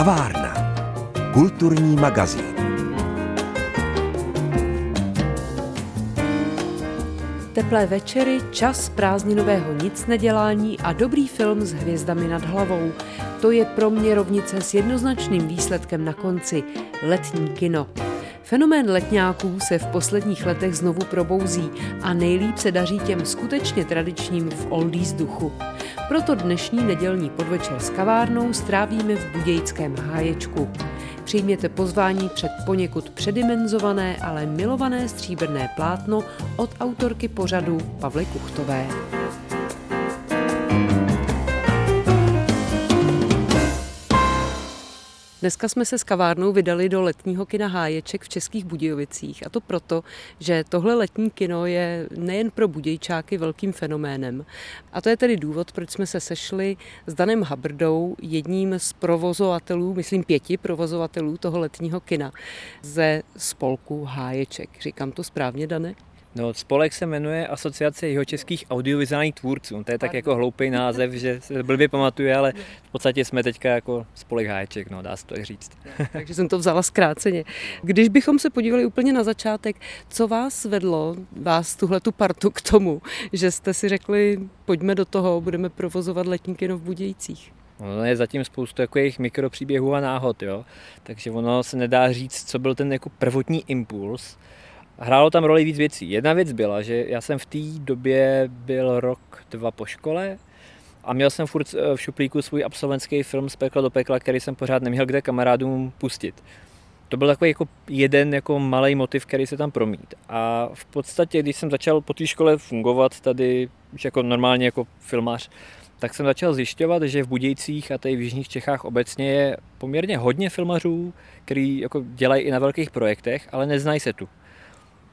Kavárna. Kulturní magazín. Teplé večery, čas prázdninového nic nedělání a dobrý film s hvězdami nad hlavou. To je pro mě rovnice s jednoznačným výsledkem na konci. Letní kino. Fenomén letňáků se v posledních letech znovu probouzí a nejlíp se daří těm skutečně tradičním v oldies duchu. Proto dnešní nedělní podvečer s kavárnou strávíme v Budějickém háječku. Přijměte pozvání před poněkud předimenzované, ale milované stříbrné plátno od autorky pořadu Pavly Kuchtové. Dneska jsme se s kavárnou vydali do letního kina Háječek v Českých Budějovicích. A to proto, že tohle letní kino je nejen pro budějčáky velkým fenoménem. A to je tedy důvod, proč jsme se sešli s Danem Habrdou, jedním z provozovatelů, myslím pěti provozovatelů toho letního kina ze spolku Háječek. Říkám to správně, Dane? No, spolek se jmenuje Asociace jeho českých audiovizuálních tvůrců. To je tak jako hloupý název, že se blbě pamatuje, ale v podstatě jsme teďka jako spolek háječek, no, dá se to říct. Takže jsem to vzala zkráceně. Když bychom se podívali úplně na začátek, co vás vedlo, vás tuhle tu partu k tomu, že jste si řekli, pojďme do toho, budeme provozovat letní kino v Budějcích? Ono je zatím spoustu jako jejich mikropříběhů a náhod, jo? takže ono se nedá říct, co byl ten jako prvotní impuls, hrálo tam roli víc věcí. Jedna věc byla, že já jsem v té době byl rok, dva po škole a měl jsem furt eh, v šuplíku svůj absolventský film z pekla do pekla, který jsem pořád neměl kde kamarádům pustit. To byl takový jako jeden jako malý motiv, který se tam promít. A v podstatě, když jsem začal po té škole fungovat tady, už jako normálně jako filmář, tak jsem začal zjišťovat, že v Budějcích a tady v Jižních Čechách obecně je poměrně hodně filmařů, který jako dělají i na velkých projektech, ale neznají se tu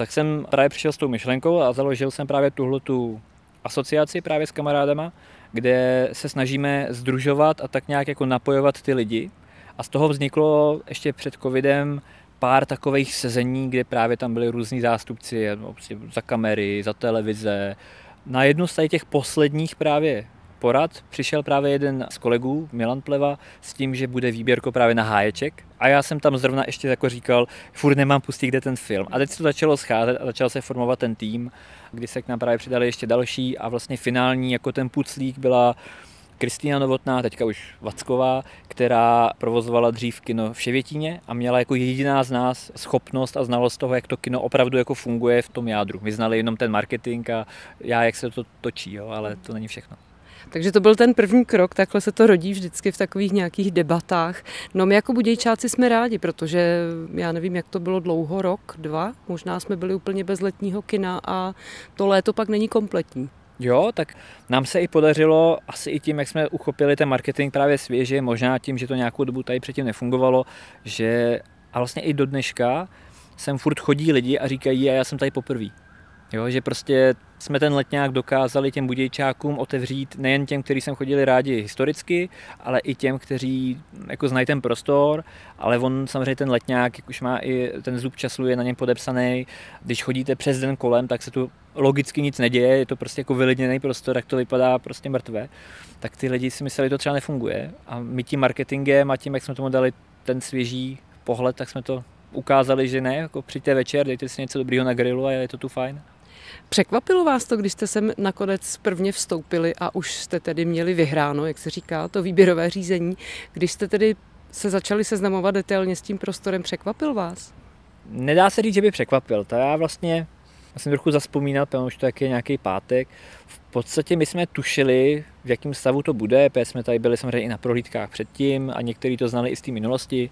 tak jsem právě přišel s tou myšlenkou a založil jsem právě tuhle tu asociaci právě s kamarádama, kde se snažíme združovat a tak nějak jako napojovat ty lidi. A z toho vzniklo ještě před covidem pár takových sezení, kde právě tam byli různí zástupci no, prostě za kamery, za televize. Na jednu z těch posledních právě porad přišel právě jeden z kolegů, Milan Pleva, s tím, že bude výběrko právě na háječek. A já jsem tam zrovna ještě jako říkal, furt nemám pustit, kde ten film. A teď se to začalo scházet a začal se formovat ten tým, kdy se k nám právě přidali ještě další a vlastně finální jako ten puclík byla Kristýna Novotná, teďka už Vacková, která provozovala dřív kino v Ševětíně a měla jako jediná z nás schopnost a znalost toho, jak to kino opravdu jako funguje v tom jádru. My znali jenom ten marketing a já, jak se to točí, jo, ale to není všechno. Takže to byl ten první krok, takhle se to rodí vždycky v takových nějakých debatách. No my jako budějčáci jsme rádi, protože já nevím, jak to bylo dlouho, rok, dva, možná jsme byli úplně bez letního kina a to léto pak není kompletní. Jo, tak nám se i podařilo, asi i tím, jak jsme uchopili ten marketing právě svěže, možná tím, že to nějakou dobu tady předtím nefungovalo, že a vlastně i do dneška sem furt chodí lidi a říkají, a já jsem tady poprvé. Jo, že prostě jsme ten letňák dokázali těm budějčákům otevřít nejen těm, kteří sem chodili rádi historicky, ale i těm, kteří jako znají ten prostor, ale on samozřejmě ten letňák, jak už má i ten zub času, je na něm podepsaný. Když chodíte přes den kolem, tak se tu logicky nic neděje, je to prostě jako vylidněný prostor, tak to vypadá prostě mrtvé. Tak ty lidi si mysleli, že to třeba nefunguje. A my tím marketingem a tím, jak jsme tomu dali ten svěží pohled, tak jsme to ukázali, že ne, jako přijďte večer, dejte si něco dobrýho na grilu a je to tu fajn. Překvapilo vás to, když jste sem nakonec prvně vstoupili a už jste tedy měli vyhráno, jak se říká, to výběrové řízení, když jste tedy se začali seznamovat detailně s tím prostorem, překvapil vás? Nedá se říct, že by překvapil. To já vlastně jsem trochu zaspomínal, protože to je nějaký pátek. V podstatě my jsme tušili, v jakém stavu to bude, protože jsme tady byli samozřejmě i na prohlídkách předtím a někteří to znali i z té minulosti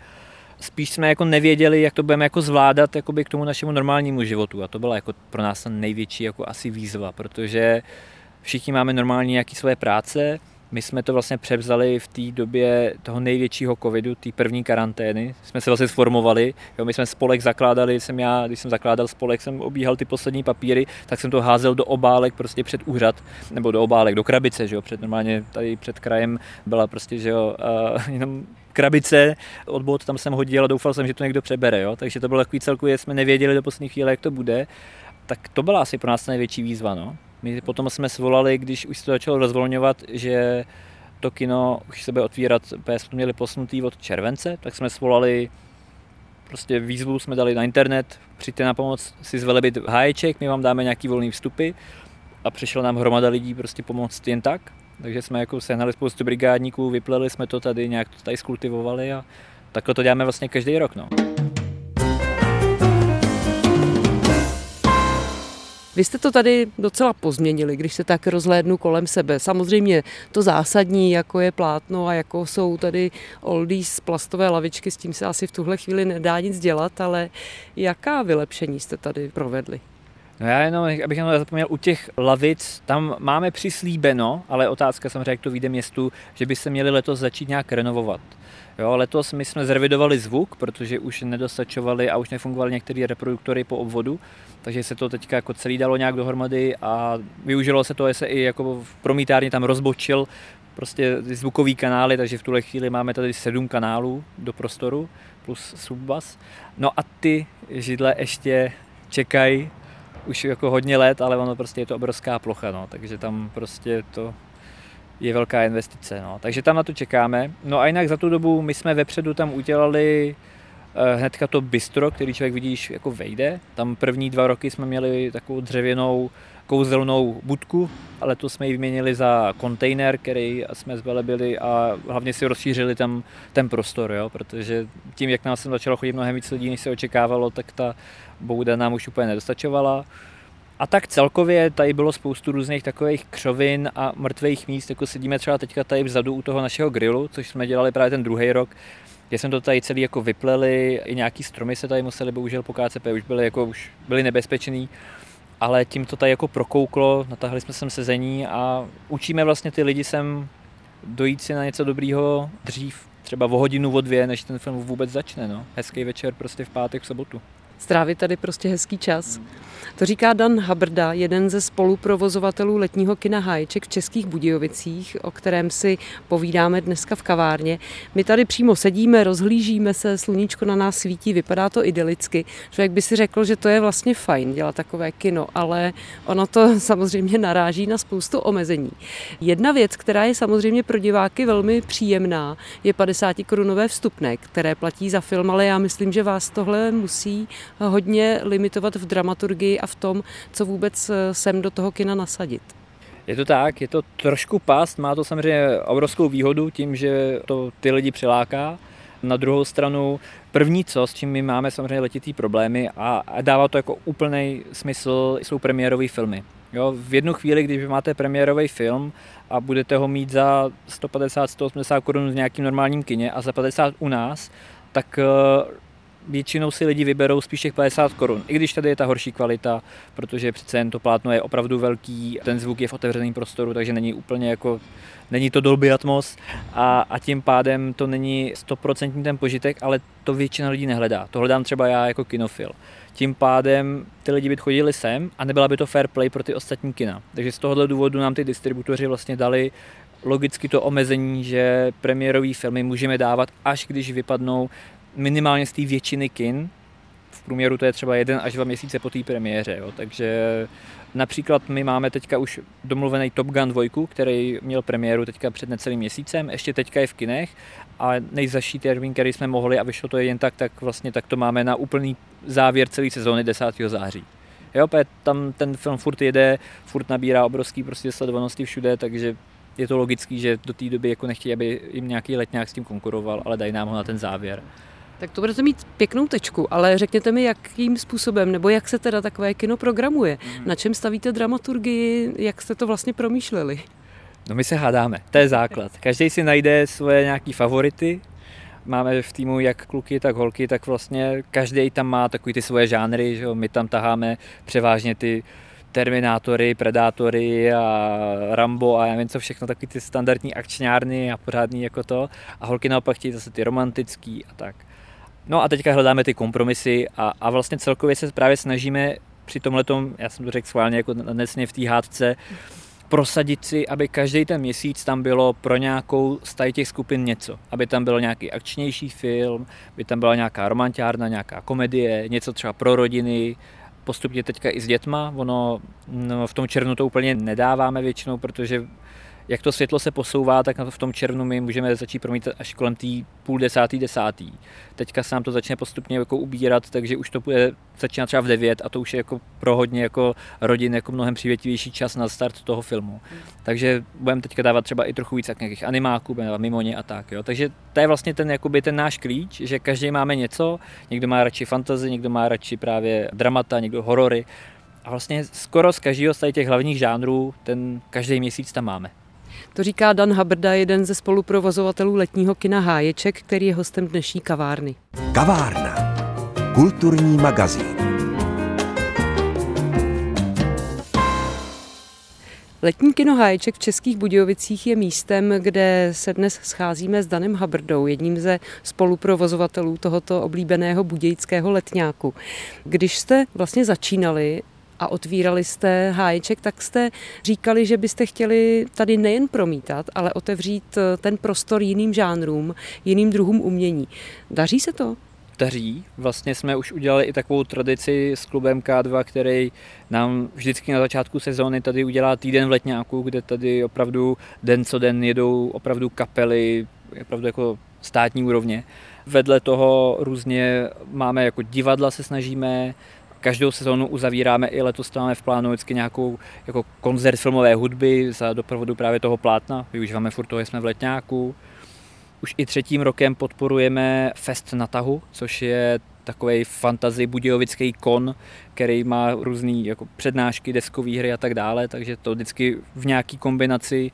spíš jsme jako nevěděli, jak to budeme jako zvládat jakoby k tomu našemu normálnímu životu. A to byla jako pro nás ta největší jako asi výzva, protože všichni máme normálně nějaké své práce, my jsme to vlastně převzali v té době toho největšího covidu, té první karantény. Jsme se vlastně sformovali. Jo, my jsme spolek zakládali, jsem já, když jsem zakládal spolek, jsem obíhal ty poslední papíry, tak jsem to házel do obálek prostě před úřad, nebo do obálek, do krabice, že jo, před normálně tady před krajem byla prostě, že jo, uh, jenom krabice od bod, tam jsem hodil a doufal jsem, že to někdo přebere, jo? takže to bylo takový celkově, jsme nevěděli do poslední chvíle, jak to bude, tak to byla asi pro nás největší výzva. No. My potom jsme svolali, když už se to začalo rozvolňovat, že to kino už se bude otvírat, jsme to měli posunutý od července, tak jsme svolali prostě výzvu jsme dali na internet, přijďte na pomoc si zvelebit háječek, my vám dáme nějaký volný vstupy a přišla nám hromada lidí prostě pomoct jen tak. Takže jsme jako sehnali spoustu brigádníků, vypleli jsme to tady, nějak to tady skultivovali a takhle to děláme vlastně každý rok. No. Vy jste to tady docela pozměnili, když se tak rozhlédnu kolem sebe. Samozřejmě to zásadní, jako je plátno a jako jsou tady oldies plastové lavičky, s tím se asi v tuhle chvíli nedá nic dělat, ale jaká vylepšení jste tady provedli? No já jenom, abych jenom zapomněl, u těch lavic, tam máme přislíbeno, ale otázka samozřejmě, jak to vyjde městu, že by se měli letos začít nějak renovovat. Jo, letos my jsme zrevidovali zvuk, protože už nedostačovali a už nefungovaly některé reproduktory po obvodu, takže se to teďka jako celý dalo nějak dohromady a využilo se to, že se i jako v promítárně tam rozbočil prostě zvukový kanály, takže v tuhle chvíli máme tady sedm kanálů do prostoru plus subbas. No a ty židle ještě čekají už jako hodně let, ale ono prostě je to obrovská plocha, no, takže tam prostě to je velká investice. No. Takže tam na to čekáme. No a jinak za tu dobu my jsme vepředu tam udělali eh, hnedka to bistro, který člověk vidíš jako vejde. Tam první dva roky jsme měli takovou dřevěnou kouzelnou budku, ale to jsme ji vyměnili za kontejner, který jsme zvelebili a hlavně si rozšířili tam ten prostor, jo, protože tím, jak nás sem začalo chodit mnohem víc lidí, než se očekávalo, tak ta bouda nám už úplně nedostačovala. A tak celkově tady bylo spoustu různých takových křovin a mrtvých míst, jako sedíme třeba teďka tady vzadu u toho našeho grilu, což jsme dělali právě ten druhý rok, kde jsme to tady celý jako vypleli, i nějaký stromy se tady museli bohužel po KCP, už byly, jako, už byly nebezpečný, ale tím to tady jako prokouklo, natáhli jsme sem sezení a učíme vlastně ty lidi sem dojít si na něco dobrýho dřív, třeba o hodinu, o dvě, než ten film vůbec začne. No. Hezký večer prostě v pátek, v sobotu strávit tady prostě hezký čas. To říká Dan Habrda, jeden ze spoluprovozovatelů letního kina Háječek v Českých Budějovicích, o kterém si povídáme dneska v kavárně. My tady přímo sedíme, rozhlížíme se, sluníčko na nás svítí, vypadá to idylicky. Člověk by si řekl, že to je vlastně fajn dělat takové kino, ale ono to samozřejmě naráží na spoustu omezení. Jedna věc, která je samozřejmě pro diváky velmi příjemná, je 50 korunové vstupné, které platí za film, ale já myslím, že vás tohle musí hodně limitovat v dramaturgii a v tom, co vůbec eh, sem do toho kina nasadit. Je to tak, je to trošku past, má to samozřejmě obrovskou výhodu tím, že to ty lidi přiláká. Na druhou stranu, první co, s čím my máme samozřejmě letitý problémy a, dává to jako úplný smysl, jsou premiérové filmy. Jo, v jednu chvíli, když máte premiérový film a budete ho mít za 150-180 korun v nějakým normálním kině a za 50 u nás, tak eh, většinou si lidi vyberou spíš těch 50 korun. I když tady je ta horší kvalita, protože přece jen to plátno je opravdu velký, ten zvuk je v otevřeném prostoru, takže není úplně jako, není to Dolby Atmos a, a tím pádem to není 100% ten požitek, ale to většina lidí nehledá. To hledám třeba já jako kinofil. Tím pádem ty lidi by chodili sem a nebyla by to fair play pro ty ostatní kina. Takže z tohohle důvodu nám ty distributoři vlastně dali logicky to omezení, že premiérové filmy můžeme dávat, až když vypadnou minimálně z té většiny kin. V průměru to je třeba jeden až dva měsíce po té premiéře. Jo. Takže například my máme teďka už domluvený Top Gun 2, který měl premiéru teďka před necelým měsícem, ještě teďka je v kinech a nejzaší termín, který jsme mohli a vyšlo to jen tak, tak vlastně tak to máme na úplný závěr celé sezóny 10. září. Jo, tam ten film furt jede, furt nabírá obrovský prostě sledovanosti všude, takže je to logický, že do té doby jako nechtějí, aby jim nějaký letňák s tím konkuroval, ale dají nám ho na ten závěr. Tak to budete mít pěknou tečku, ale řekněte mi, jakým způsobem, nebo jak se teda takové kino programuje? Mm. Na čem stavíte dramaturgii, jak jste to vlastně promýšleli? No my se hádáme, to je základ. Každý si najde svoje nějaký favority, máme v týmu jak kluky, tak holky, tak vlastně každý tam má takový ty svoje žánry, že jo? my tam taháme převážně ty Terminátory, Predátory a Rambo a já nevím co všechno, takový ty standardní akčňárny a pořádný jako to. A holky naopak chtějí zase ty romantický a tak. No a teďka hledáme ty kompromisy a, a vlastně celkově se právě snažíme při tomhle, já jsem to řekl schválně jako nesně v té hádce, prosadit si, aby každý ten měsíc tam bylo pro nějakou z těch skupin něco. Aby tam byl nějaký akčnější film, aby tam byla nějaká romantiárna, nějaká komedie, něco třeba pro rodiny, postupně teďka i s dětma. Ono no, v tom červnu to úplně nedáváme většinou, protože jak to světlo se posouvá, tak v tom červnu my můžeme začít promítat až kolem té půl desátý, desátý. Teďka se nám to začne postupně jako ubírat, takže už to bude začínat třeba v 9 a to už je jako pro hodně jako rodin jako mnohem přívětivější čas na start toho filmu. Hmm. Takže budeme teďka dávat třeba i trochu víc nějakých animáků, mimo ně a tak. Jo. Takže to je vlastně ten, jakoby ten náš klíč, že každý máme něco, někdo má radši fantasy, někdo má radši právě dramata, někdo horory. A vlastně skoro z každého z těch hlavních žánrů ten každý měsíc tam máme. To říká Dan Habrda, jeden ze spoluprovozovatelů letního kina Háječek, který je hostem dnešní kavárny. Kavárna. Kulturní magazín. Letní kino Háječek v Českých Budějovicích je místem, kde se dnes scházíme s Danem Habrdou, jedním ze spoluprovozovatelů tohoto oblíbeného budějického letňáku. Když jste vlastně začínali, a otvírali jste háječek, tak jste říkali, že byste chtěli tady nejen promítat, ale otevřít eh, ten prostor jiným žánrům, jiným druhům umění. Daří se to? daří. Vlastně jsme už udělali i takovou tradici s klubem K2, který nám vždycky na začátku sezóny tady udělá týden v letňáku, kde tady opravdu den co den jedou opravdu kapely, opravdu jako státní úrovně. Vedle toho různě máme jako divadla se snažíme, Každou sezónu uzavíráme i letos máme v plánu vždycky nějakou jako koncert filmové hudby za doprovodu právě toho plátna. Využíváme furt toho, jsme v letňáku. Už i třetím rokem podporujeme Fest na tahu, což je takový fantasy budějovický kon, který má různé jako přednášky, deskové hry a tak dále, takže to vždycky v nějaký kombinaci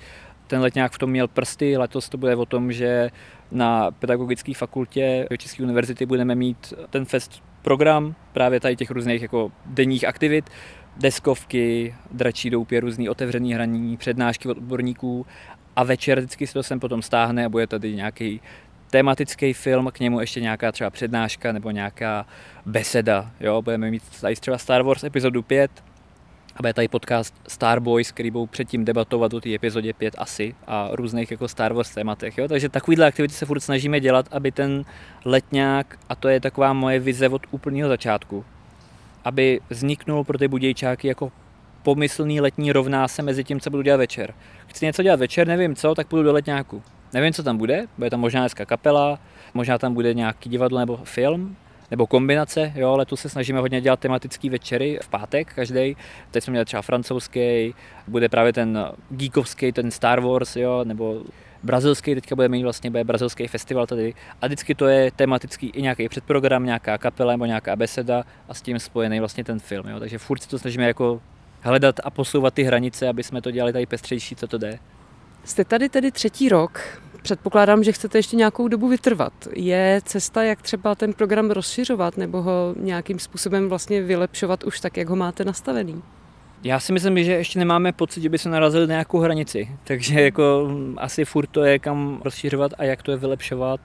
ten letňák v tom měl prsty. Letos to bude o tom, že na pedagogické fakultě České univerzity budeme mít ten fest program právě tady těch různých jako denních aktivit, deskovky, dračí doupě, různý otevřený hraní, přednášky od odborníků a večer vždycky se to sem potom stáhne a bude tady nějaký tematický film, k němu ještě nějaká třeba přednáška nebo nějaká beseda. Jo? Budeme mít tady třeba Star Wars epizodu 5, a bude tady podcast Star Boys, který budou předtím debatovat o té epizodě 5 asi a různých jako Star Wars tématech. Jo? Takže takovýhle aktivity se furt snažíme dělat, aby ten letňák, a to je taková moje vize od úplného začátku, aby vzniknul pro ty budějčáky jako pomyslný letní rovná se mezi tím, co budu dělat večer. Chci něco dělat večer, nevím co, tak půjdu do letňáku. Nevím, co tam bude, bude tam možná dneska kapela, možná tam bude nějaký divadlo nebo film, nebo kombinace, jo, letos se snažíme hodně dělat tematický večery v pátek každý. Teď jsme měli třeba francouzský, bude právě ten geekovský, ten Star Wars, jo, nebo brazilský, teďka budeme mít vlastně bude brazilský festival tady a vždycky to je tematický i nějaký předprogram, nějaká kapela nebo nějaká beseda a s tím spojený vlastně ten film, jo. takže furt se to snažíme jako hledat a posouvat ty hranice, aby jsme to dělali tady pestřejší, co to jde. Jste tady tedy třetí rok. Předpokládám, že chcete ještě nějakou dobu vytrvat. Je cesta, jak třeba ten program rozšiřovat nebo ho nějakým způsobem vlastně vylepšovat už tak, jak ho máte nastavený? Já si myslím, že ještě nemáme pocit, že by se narazili na nějakou hranici, takže jako asi furt to je kam rozšiřovat a jak to je vylepšovat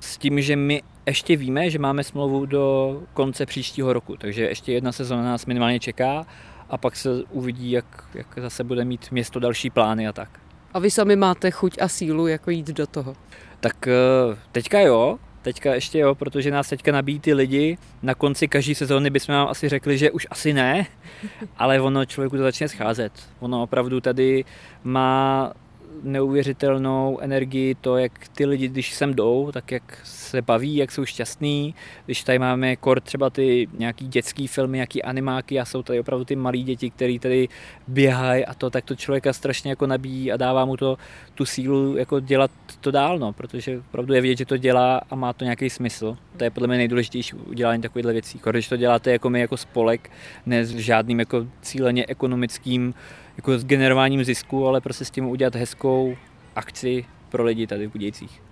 s tím, že my ještě víme, že máme smlouvu do konce příštího roku, takže ještě jedna sezóna nás minimálně čeká a pak se uvidí, jak, jak zase bude mít město další plány a tak. A vy sami máte chuť a sílu jako jít do toho? Tak eh, teďka jo, teďka ještě jo, protože nás teďka nabíjí ty lidi. Na konci každé sezóny bychom vám asi řekli, že už asi ne, ale ono člověku to začne scházet. Ono opravdu tady má neuvěřitelnou energii to, jak ty lidi, když sem jdou, tak jak se baví, jak jsou šťastní. Když tady máme kor třeba ty nějaký dětský filmy, nějaký animáky a jsou tady opravdu ty malí děti, který tady běhají a to, tak to člověka strašně jako nabíjí a dává mu to tu sílu jako dělat to dál, no, protože opravdu je vidět, že to dělá a má to nějaký smysl. To je podle mě nejdůležitější udělání takovýchhle věcí. Když to děláte jako my jako spolek, ne s žádným jako cíleně ekonomickým jako s generováním zisku, ale prostě s tím udělat hezkou akci pro lidi tady v Budějcích.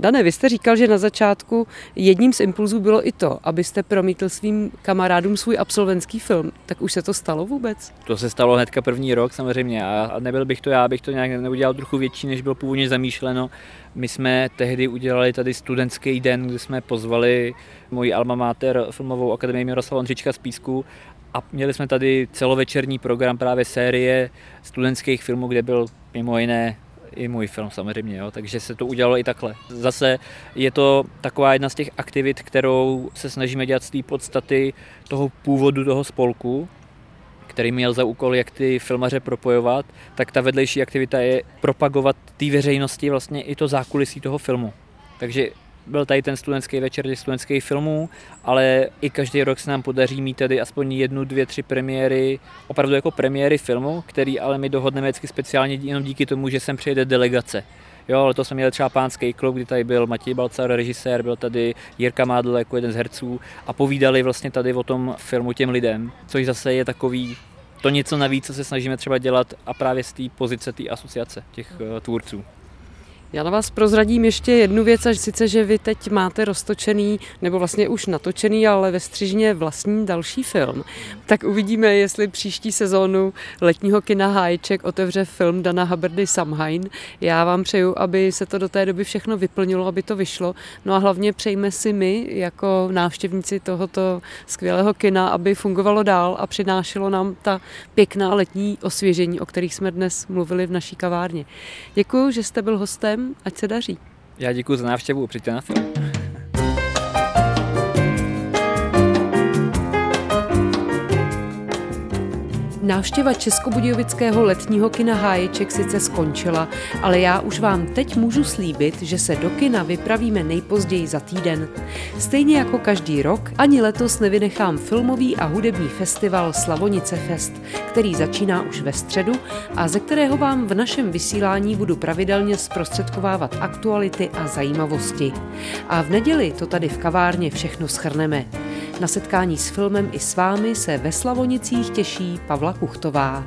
Dane, vy jste říkal, že na začátku jedním z impulzů bylo i to, abyste promítl svým kamarádům svůj absolventský film. Tak už se to stalo vůbec? To se stalo hnedka první rok samozřejmě a nebyl bych to já, bych to nějak neudělal trochu větší, než bylo původně zamýšleno. My jsme tehdy udělali tady studentský den, kde jsme pozvali moji alma mater filmovou akademii Miroslava Ondřička z Písku a měli jsme tady celovečerní program právě série studentských filmů, kde byl mimo jiné i můj film samozřejmě, jo, takže se to udělalo i takhle. Zase je to taková jedna z těch aktivit, kterou se snažíme dělat z té podstaty toho původu toho spolku, který měl za úkol, jak ty filmaře propojovat, tak ta vedlejší aktivita je propagovat té veřejnosti vlastně i to zákulisí toho filmu. Takže byl tady ten studentský večer těch studentských filmů, ale i každý rok se nám podaří mít tady aspoň jednu, dvě, tři premiéry, opravdu jako premiéry filmu, který ale my dohodneme vždycky speciálně jenom díky tomu, že sem přijede delegace. Jo, ale to jsme měli třeba pánský klub, kdy tady byl Matěj Balcar, režisér, byl tady Jirka Mádl jako jeden z herců a povídali vlastně tady o tom filmu těm lidem, což zase je takový to něco navíc, co se snažíme třeba dělat a právě z té pozice té asociace těch uh, tvůrců. Já na vás prozradím ještě jednu věc, až sice, že vy teď máte roztočený, nebo vlastně už natočený, ale ve střižně vlastní další film. Tak uvidíme, jestli příští sezónu letního kina Hájček otevře film Dana Haberdy Samhain. Já vám přeju, aby se to do té doby všechno vyplnilo, aby to vyšlo. No a hlavně přejme si my, jako návštěvníci tohoto skvělého kina, aby fungovalo dál a přinášelo nám ta pěkná letní osvěžení, o kterých jsme dnes mluvili v naší kavárně. Děkuji, že jste byl hostem ať se daří. Já děkuji za návštěvu, přijďte na film. Návštěva Českobudějovického letního kina Háječek sice skončila, ale já už vám teď můžu slíbit, že se do kina vypravíme nejpozději za týden. Stejně jako každý rok, ani letos nevynechám filmový a hudební festival Slavonice Fest, který začíná už ve středu a ze kterého vám v našem vysílání budu pravidelně zprostředkovávat aktuality a zajímavosti. A v neděli to tady v kavárně všechno schrneme. Na setkání s filmem i s vámi se ve Slavonicích těší Pavla Kuchtová.